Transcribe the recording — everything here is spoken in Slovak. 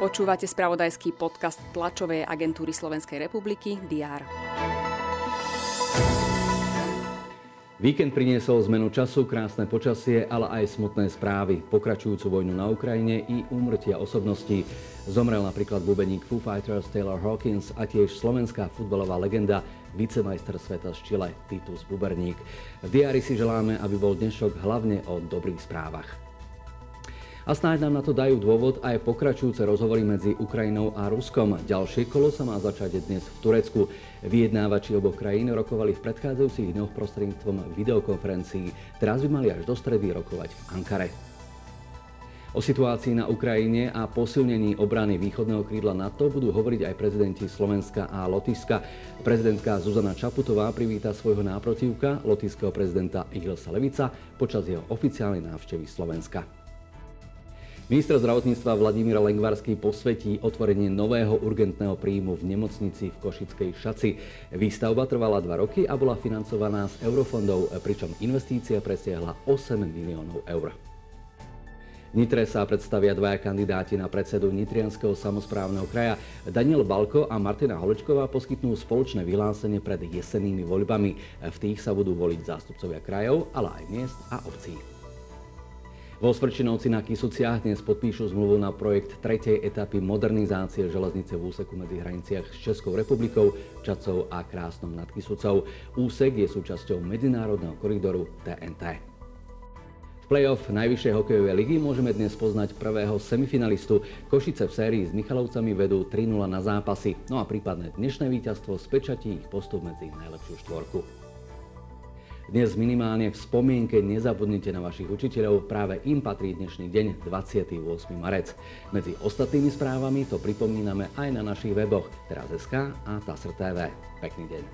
Počúvate spravodajský podcast tlačovej agentúry Slovenskej republiky DR. Víkend priniesol zmenu času, krásne počasie, ale aj smutné správy. Pokračujúcu vojnu na Ukrajine i úmrtia osobností. Zomrel napríklad bubeník Foo Fighters Taylor Hawkins a tiež slovenská futbalová legenda, vicemajster sveta z Chile Titus Buberník. V diári si želáme, aby bol dnešok hlavne o dobrých správach. A snáď nám na to dajú dôvod aj pokračujúce rozhovory medzi Ukrajinou a Ruskom. Ďalšie kolo sa má začať dnes v Turecku. Vyjednávači oboch krajín rokovali v predchádzajúcich dňoch prostredníctvom videokonferencií. Teraz by mali až do stredy rokovať v Ankare. O situácii na Ukrajine a posilnení obrany východného krídla NATO budú hovoriť aj prezidenti Slovenska a Lotyšska. Prezidentka Zuzana Čaputová privíta svojho náprotivka, lotyšského prezidenta Ihilsa Levica, počas jeho oficiálnej návštevy Slovenska. Minister zdravotníctva Vladimír Lengvarský posvetí otvorenie nového urgentného príjmu v nemocnici v Košickej Šaci. Výstavba trvala dva roky a bola financovaná z eurofondov, pričom investícia presiahla 8 miliónov eur. V Nitre sa predstavia dvaja kandidáti na predsedu Nitrianského samozprávneho kraja. Daniel Balko a Martina Holečková poskytnú spoločné vyhlásenie pred jesennými voľbami. V tých sa budú voliť zástupcovia krajov, ale aj miest a obcí. Vo Svrčinovci na Kisuciach dnes podpíšu zmluvu na projekt tretej etapy modernizácie železnice v úseku medzi hraniciach s Českou republikou, Čacou a Krásnom nad Kisucou. Úsek je súčasťou medzinárodného koridoru TNT. V play-off najvyššej hokejovej ligy môžeme dnes poznať prvého semifinalistu. Košice v sérii s Michalovcami vedú 3-0 na zápasy, no a prípadné dnešné víťazstvo spečatí ich postup medzi najlepšiu štvorku. Dnes minimálne v spomienke nezabudnite na vašich učiteľov, práve im patrí dnešný deň 28. marec. Medzi ostatnými správami to pripomíname aj na našich weboch teraz.sk a TASR.tv. Pekný deň.